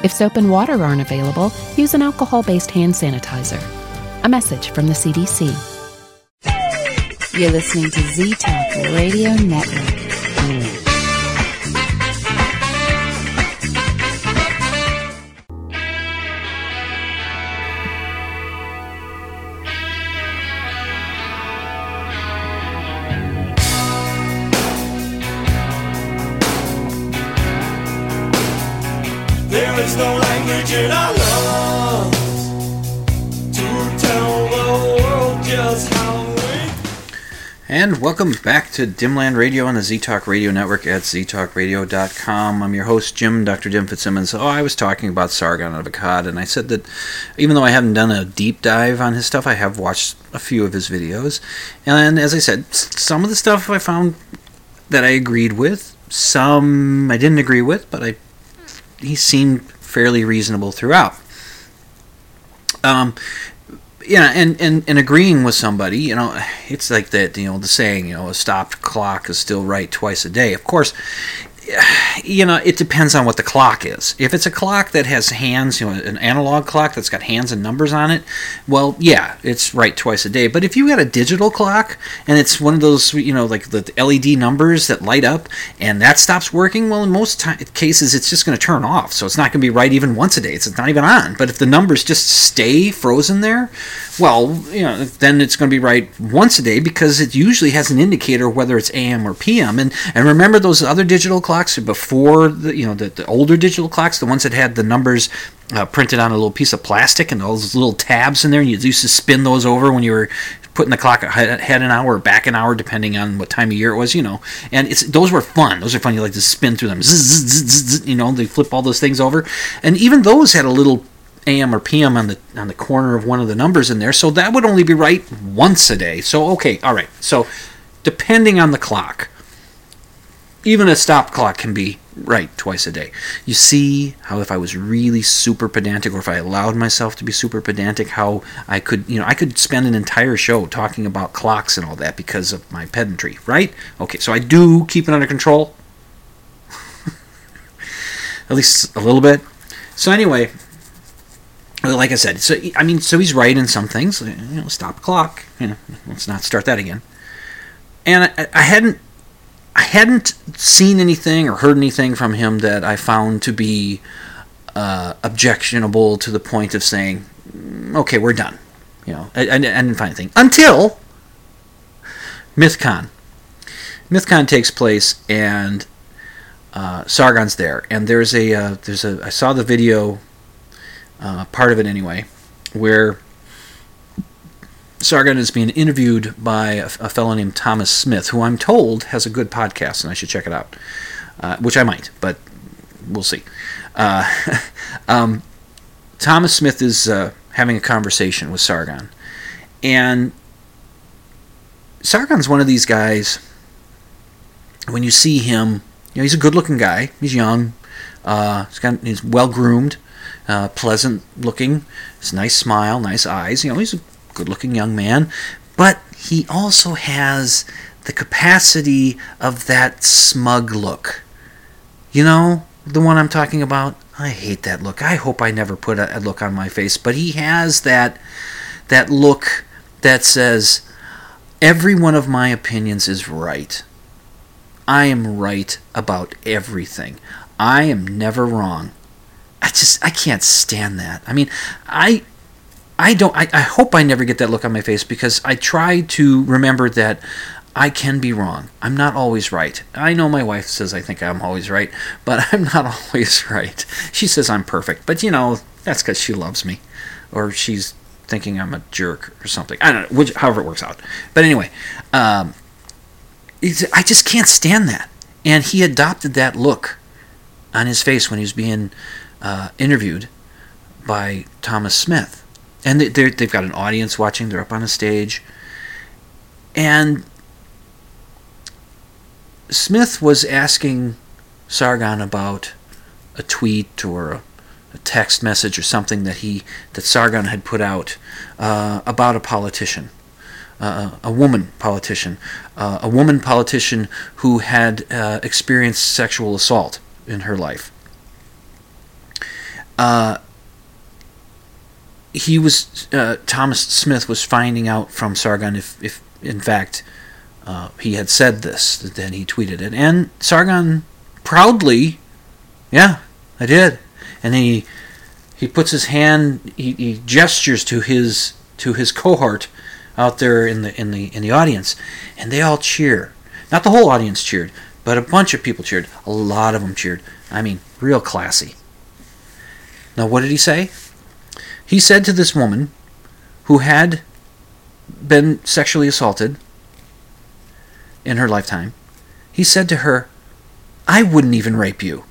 If soap and water aren't available, use an alcohol based hand sanitizer. A message from the CDC. You're listening to Z Talk Radio Network. In our to tell the world just how. And welcome back to Dimland Radio on the Z Talk Radio Network at ztalkradio.com. I'm your host, Jim, Dr. Jim Fitzsimmons. Oh, I was talking about Sargon of Akkad, and I said that even though I haven't done a deep dive on his stuff, I have watched a few of his videos. And as I said, some of the stuff I found that I agreed with, some I didn't agree with, but I he seemed fairly reasonable throughout. Um, yeah, and, and, and agreeing with somebody, you know, it's like that, you know, the saying, you know, a stopped clock is still right twice a day. Of course, <sighs> you know, it depends on what the clock is. If it's a clock that has hands, you know, an analog clock that's got hands and numbers on it, well, yeah, it's right twice a day. But if you got a digital clock and it's one of those, you know, like the LED numbers that light up and that stops working, well, in most ti cases, it's just going to turn off. So it's not going to be right even once a day. It's not even on. But if the numbers just stay frozen there, well, you know, then it's going to be right once a day because it usually has an indicator whether it's AM or PM. And and remember those other digital clocks before the you know the, the older digital clocks, the ones that had the numbers uh, printed on a little piece of plastic and all those little tabs in there, and you used to spin those over when you were putting the clock ahead an hour or back an hour depending on what time of year it was, you know. And it's those were fun. Those are fun. You like to spin through them. Zzz, zzz, zzz, you know, they flip all those things over, and even those had a little AM or PM on the on the corner of one of the numbers in there. So that would only be right once a day. So okay, all right. So depending on the clock, even a stop clock can be right twice a day. You see how if I was really super pedantic or if I allowed myself to be super pedantic how I could, you know, I could spend an entire show talking about clocks and all that because of my pedantry, right? Okay, so I do keep it under control. <laughs> At least a little bit. So anyway, like I said, so I mean, so he's right in some things. You know, stop clock. You know, let's not start that again. And I, I hadn't, I hadn't seen anything or heard anything from him that I found to be uh, objectionable to the point of saying, "Mm, "Okay, we're done." You know, I, I, I didn't find anything until MythCon. MythCon takes place, and uh, Sargon's there, and there's a uh, there's a I saw the video, uh, part of it anyway, where Sargon is being interviewed by a, a fellow named Thomas Smith, who I'm told has a good podcast, and I should check it out, uh, which I might, but we'll see. Uh, <laughs> um, Thomas Smith is uh, having a conversation with Sargon, and Sargon's one of these guys. When you see him, you know he's a good-looking guy. He's young. Uh, he's got he's well groomed, uh, pleasant looking. His nice smile, nice eyes. You know he's a good-looking young man, but he also has the capacity of that smug look. You know the one I'm talking about. I hate that look. I hope I never put a, a look on my face, but he has that that look that says every one of my opinions is right. I am right about everything. I am never wrong. I just I can't stand that. I mean, I I don't I, I hope I never get that look on my face because I try to remember that I can be wrong. I'm not always right. I know my wife says I think I'm always right, but <laughs> I'm not always right. She says I'm perfect, but you know, that's cuz she loves me or she's thinking I'm a jerk or something. I don't know, which, however it works out. But anyway, um, I just can't stand that. And he adopted that look on his face when he was being uh, interviewed by Thomas Smith. And they, they've got an audience watching, they're up on a stage. And Smith was asking Sargon about a tweet or a, a text message or something that he that Sargon had put out uh, about a politician, uh, a woman politician, uh, a woman politician who had uh, experienced sexual assault in her life. He was uh, Thomas Smith was finding out from Sargon if, if in fact uh, he had said this. Then he tweeted it, and Sargon proudly, yeah, I did. And he he puts his hand, he, he gestures to his to his cohort out there in the in the in the audience, and they all cheer. Not the whole audience cheered, but a bunch of people cheered. A lot of them cheered. I mean, real classy. Now, what did he say? He said to this woman who had been sexually assaulted in her lifetime, he said to her, I wouldn't even rape you.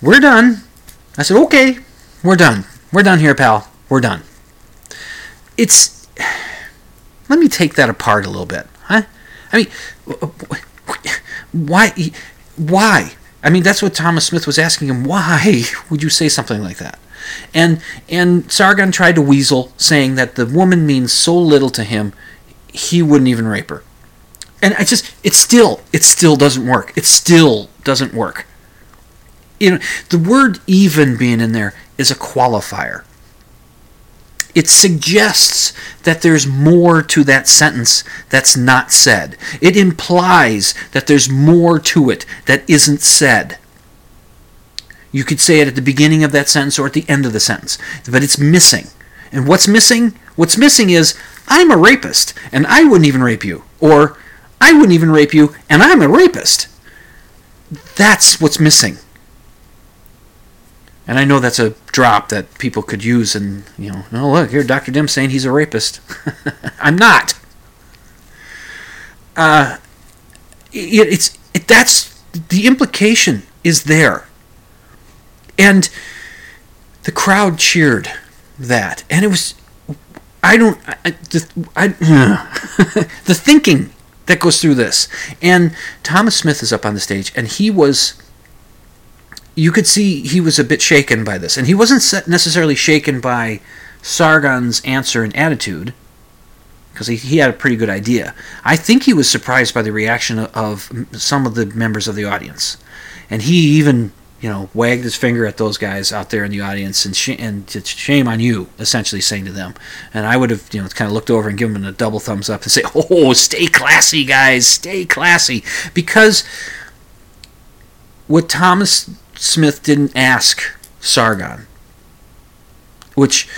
We're done. I said, okay, we're done. We're done here, pal. We're done. It's. Let me take that apart a little bit, huh? I mean, why? Why? I mean, that's what Thomas Smith was asking him. Why would you say something like that? And and Sargon tried to weasel, saying that the woman means so little to him, he wouldn't even rape her. And I just, it still, it still doesn't work. It still doesn't work. You know, the word even being in there is a qualifier. It suggests that there's more to that sentence that's not said. It implies that there's more to it that isn't said. You could say it at the beginning of that sentence or at the end of the sentence, but it's missing. And what's missing? What's missing is I'm a rapist and I wouldn't even rape you. Or I wouldn't even rape you and I'm a rapist. That's what's missing. And I know that's a drop that people could use and, you know, oh, look, here Dr. Dim saying he's a rapist. <laughs> I'm not. Uh, it, it's it, that's the implication is there. And the crowd cheered that. And it was I don't I, the, I, <laughs> the thinking that goes through this. And Thomas Smith is up on the stage and he was you could see he was a bit shaken by this. And he wasn't necessarily shaken by Sargon's answer and attitude, because he, he had a pretty good idea. I think he was surprised by the reaction of, some of the members of the audience. And he even you know, wagged his finger at those guys out there in the audience and sh- and shame on you, essentially saying to them. And I would have, you know, kind of looked over and given him a double thumbs up and say, <laughs> "Oh, stay classy, guys, stay classy," because what Thomas Smith didn't ask Sargon, which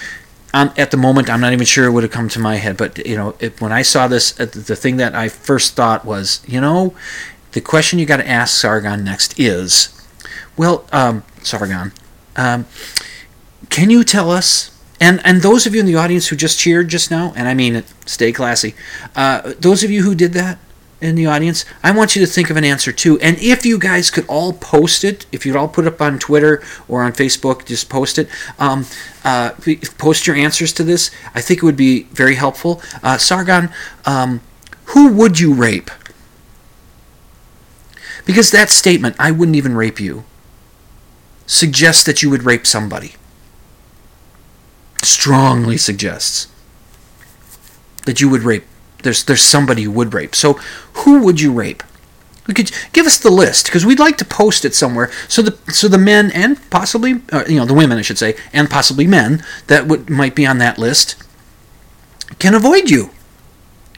um, at the moment I'm not even sure it would have come to my head, but you know, it, when I saw this, uh, the thing that I first thought was, you know, the question you got to ask Sargon next is, well, um, Sargon, um, can you tell us? And and those of you in the audience who just cheered just now, and I mean it, stay classy. Uh, those of you who did that in the audience, I want you to think of an answer too. And if you guys could all post it, if you'd all put up on Twitter or on Facebook, just post it. Um, uh, post your answers to this. I think it would be very helpful. Uh, Sargon, um, who would you rape? Because that statement, I wouldn't even rape you, suggests that you would rape somebody. Strongly suggests that you would rape. There's there's somebody you would rape. So who would you rape? We could give us the list because we'd like to post it somewhere so the so the men and possibly uh, you know the women I should say and possibly men that would might be on that list can avoid you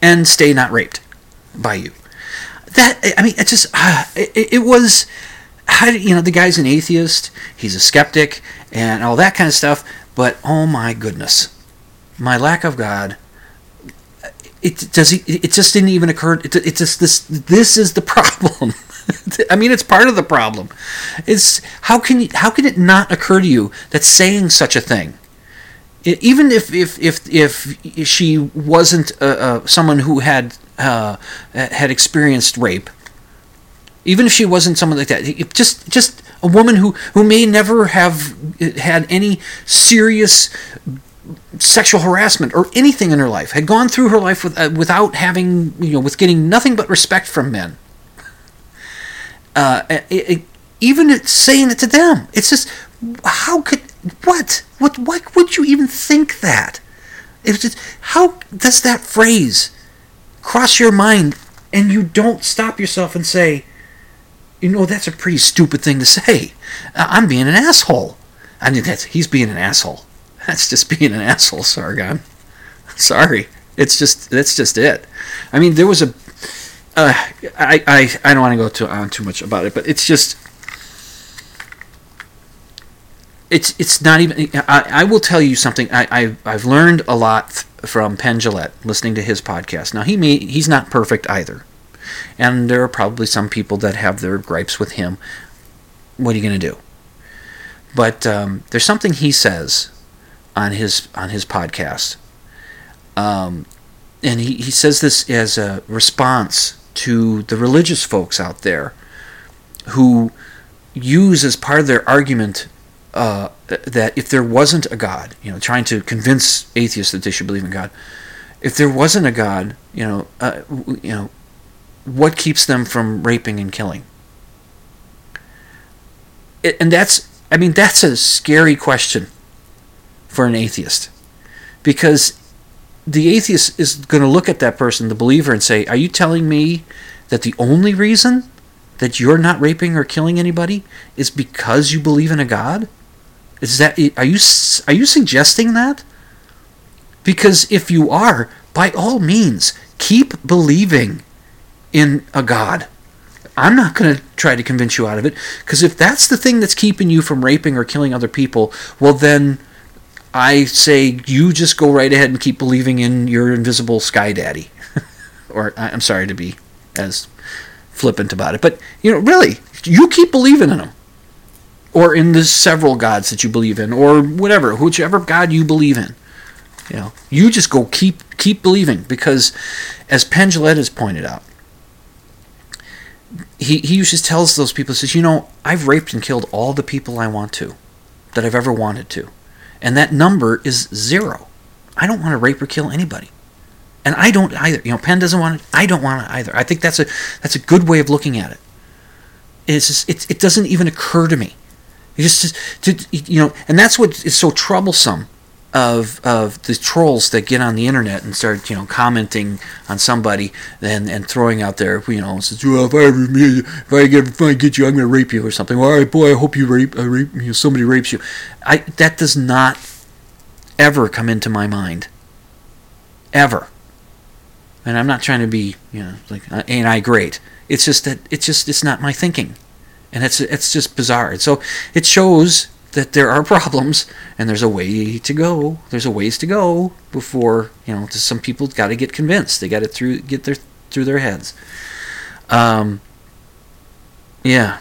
and stay not raped by you that I mean, it just uh, it, it, was you know the guy's an atheist, he's a skeptic, and all that kind of stuff. But oh my goodness, my lack of God. It does he. It just didn't even occur. It, it just this. This is the <laughs> problem. I mean, it's part of the problem. It's how can you, how can it not occur to you that saying such a thing, even if if if if she wasn't uh, uh, someone who had uh, had experienced rape, even if she wasn't someone like that, just just a woman who who may never have had any serious sexual harassment or anything in her life, had gone through her life with, uh, without having you know with getting nothing but respect from men. Uh, it, it, even saying it to them, it's just how could what what why would you even think that? It's just how does that phrase cross your mind and you don't stop yourself and say, you know, that's a pretty stupid thing to say. I'm being an asshole. I mean, that's, he's being an asshole. That's just being an asshole, Sargon. Sorry. It's just, that's just it. I mean, there was a, uh, I, I, I don't want to go too, on too much about it, but it's just, it's, it's not even, I, I will tell you something. I, I, I've learned a lot from Penn Jillette, listening to his podcast. Now he may he's not perfect either, and there are probably some people that have their gripes with him. What are you going to do? But um, there's something he says on his on his podcast, um, and he, he says this as a response to the religious folks out there who use as part of their argument uh, that if there wasn't a God, you know, trying to convince atheists that they should believe in God, if there wasn't a God, you know, uh, you know, what keeps them from raping and killing? And that's, I mean, that's a scary question for an atheist, because the atheist is going to look at that person, the believer, and say, "Are you telling me that the only reason?" That you're not raping or killing anybody is because you believe in a God? Is that are you are you suggesting that? Because if you are, by all means, keep believing in a God. I'm not going to try to convince you out of it because if that's the thing that's keeping you from raping or killing other people, well then I say you just go right ahead and keep believing in your invisible sky daddy. <laughs> or I'm sorry to be as flippant about it, but you know, really, you keep believing in him or in the several gods that you believe in, or whatever, whichever God you believe in. You know, you just go keep keep believing because, as Penn has pointed out, he he usually tells those people says, you know, I've raped and killed all the people I want to, that I've ever wanted to, and that number is zero. I don't want to rape or kill anybody. And I don't either. You know, Penn doesn't want it. I don't want it either. I think that's a that's a good way of looking at it. It's just, it, it doesn't even occur to me you just, to, you know, and that's what is so troublesome of of the trolls that get on the internet and start you know commenting on somebody and and throwing out there you know says well if I if I get if I get you I'm gonna rape you or something. well All right, boy, I hope you rape uh, rape you know, somebody rapes you. I that does not ever come into my mind. Ever. And I'm not trying to be you know like uh, ain't I great. It's just that it's just it's not my thinking, and it's it's just bizarre. So it shows that there are problems and there's a way to go. There's a ways to go before you know. Some people got to get convinced. They got to through get their through their heads. Um. Yeah.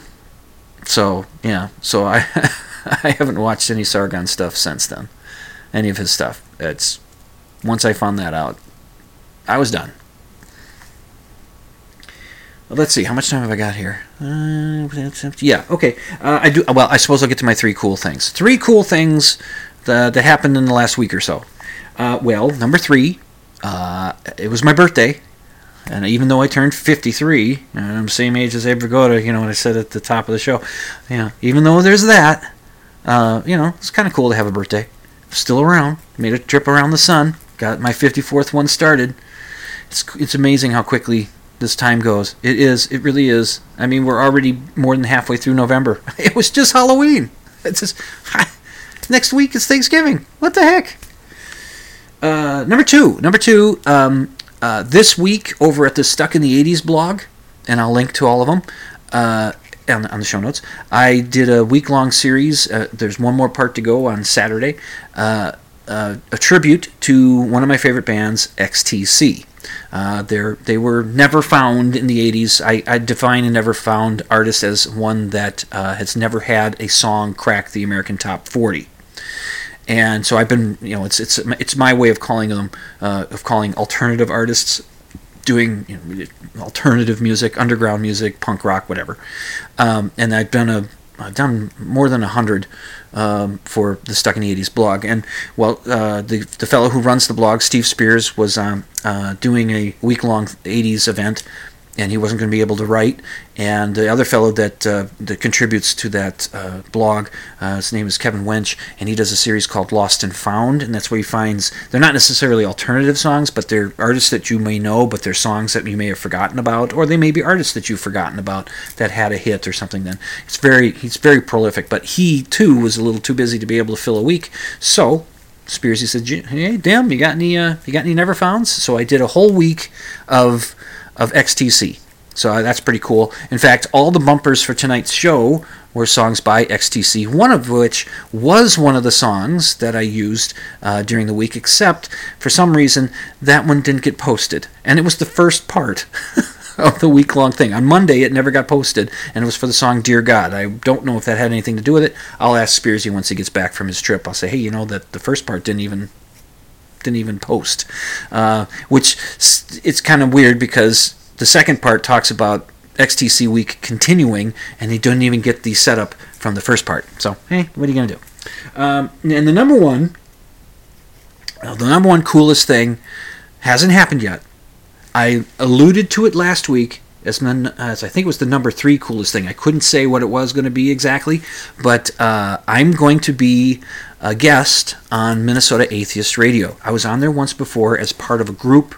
So yeah. So I <laughs> I haven't watched any Sargon stuff since then. Any of his stuff. It's once I found that out, I was done. Let's see. How much time have I got here? Uh, yeah. Okay. Uh, I do. Well, I suppose I'll get to my three cool things. Three cool things that, that happened in the last week or so. Uh, well, number three. Uh, it was my birthday, and even though I turned 53, and I'm the same age as Abe Vigoda, you know what I said at the top of the show. Yeah. Even though there's that, uh, you know, it's kind of cool to have a birthday. Still around. Made a trip around the sun. Got my 54th one started. It's it's amazing how quickly this time goes. It is. It really is. I mean, we're already more than halfway through November. <laughs> It was just Halloween. It's just <laughs> next week is Thanksgiving. What the heck? Uh, number two. Number two. Um, uh, this week over at the Stuck in the '80s blog, and I'll link to all of them. Uh, on, on the show notes, I did a week-long series. Uh, there's one more part to go on Saturday. Uh, uh, a tribute to one of my favorite bands, XTC. Uh, they're, were never found in the 80s. I, I define a never found artist as one that uh, has never had a song crack the American top 40. And so I've been, you know, it's it's it's my way of calling them, uh, of calling alternative artists, doing you know, alternative music, underground music, punk rock, whatever. Um, and I've done a I've done more than a hundred um, for the Stuck in the 80s blog. And, well, uh, the, the fellow who runs the blog, Steve Spears, was um, uh, doing a week long 80s event. And he wasn't going to be able to write. And the other fellow that uh, that contributes to that uh, blog, uh, his name is Kevin Wench, and he does a series called Lost and Found, and that's where he finds they're not necessarily alternative songs, but they're artists that you may know, but they're songs that you may have forgotten about, or they may be artists that you've forgotten about that had a hit or something. Then it's very he's very prolific, but he too was a little too busy to be able to fill a week, so Spearsy said, "Hey, Dim, you got any uh, you got any never founds?" So I did a whole week of of XTC. So uh, that's pretty cool. In fact, all the bumpers for tonight's show were songs by XTC, one of which was one of the songs that I used uh, during the week, except for some reason that one didn't get posted. And it was the first part <laughs> of the week long thing. On Monday, it never got posted, and it was for the song Dear God. I don't know if that had anything to do with it. I'll ask Spearsy once he gets back from his trip. I'll say, hey, you know, that the first part didn't even didn't even post, uh, which it's kind of weird because the second part talks about XTC week continuing, and they don't even get the setup from the first part. So, hey, what are you going to do? Um, and the number one, the number one coolest thing hasn't happened yet. I alluded to it last week as, as I think it was the number three coolest thing. I couldn't say what it was going to be exactly, but uh, I'm going to be a guest on Minnesota Atheist Radio. I was on there once before as part of a group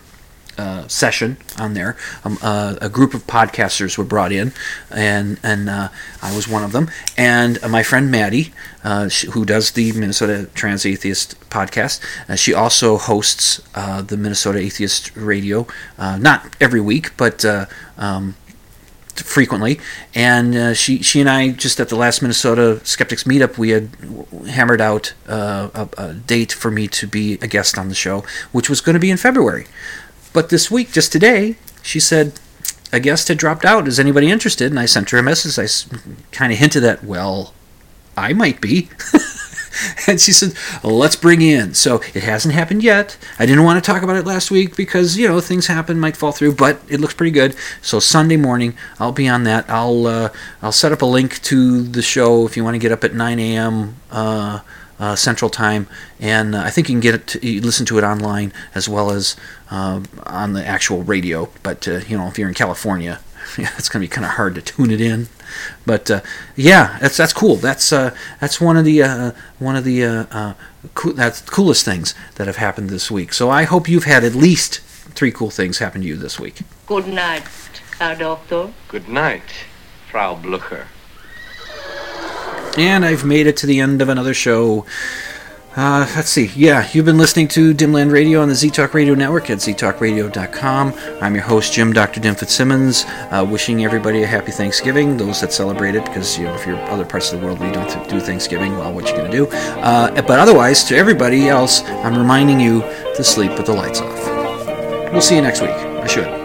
uh, session on there. Um, uh, a group of podcasters were brought in, and and uh, I was one of them. And uh, my friend Maddie, uh, sh- who does the Minnesota Trans Atheist podcast, uh, she also hosts the Minnesota Atheist Radio, not every week, but. Um, frequently and she she and I just at the last Minnesota Skeptics meetup we had hammered out a, a date for me to be a guest on the show which was going to be in February but this week, just today, she said a guest had dropped out. Is anybody interested? And I sent her a message. I kind of hinted that, well, I might be. <laughs> and she said, let's bring in. So it hasn't happened yet. I didn't want to talk about it last week because, you know, things happen, might fall through, but it looks pretty good. So Sunday morning, I'll be on that. I'll, uh, I'll set up a link to the show if you want to get up at 9 a.m. Uh, uh, Central Time, and uh, I think you can get it, to, listen to it online as well as uh, on the actual radio. But uh, you know, if you're in California, <laughs> yeah, it's going to be kind of hard to tune it in. But uh, yeah, that's that's cool. That's uh, that's one of the uh, one of the uh, uh, cool, that's the coolest things that have happened this week. So I hope you've had at least three cool things happen to you this week. Good night, Herr Doctor. Good night, Frau Blucher. And I've made it to the end of another show. Uh, let's see. Yeah, you've been listening to Dimland Radio on the ZTalk Radio Network at ztalkradio.com. I'm your host, Jim Dr. Dim Fitzsimmons, uh, wishing everybody a happy Thanksgiving. Those that celebrate it, because you know if you're other parts of the world where you don't do Thanksgiving, well, what you gonna do? Uh, but otherwise, to everybody else, I'm reminding you to sleep with the lights off. We'll see you next week. I should.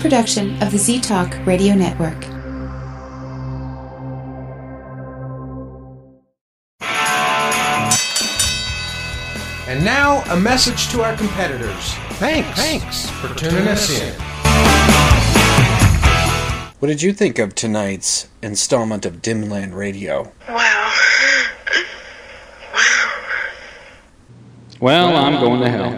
Production of the Z Talk Radio Network. And now, a message to our competitors. Thanks. Thanks for tuning us in. What did you think of tonight's installment of Dimland Radio? Wow. Wow. Well, I'm going to hell.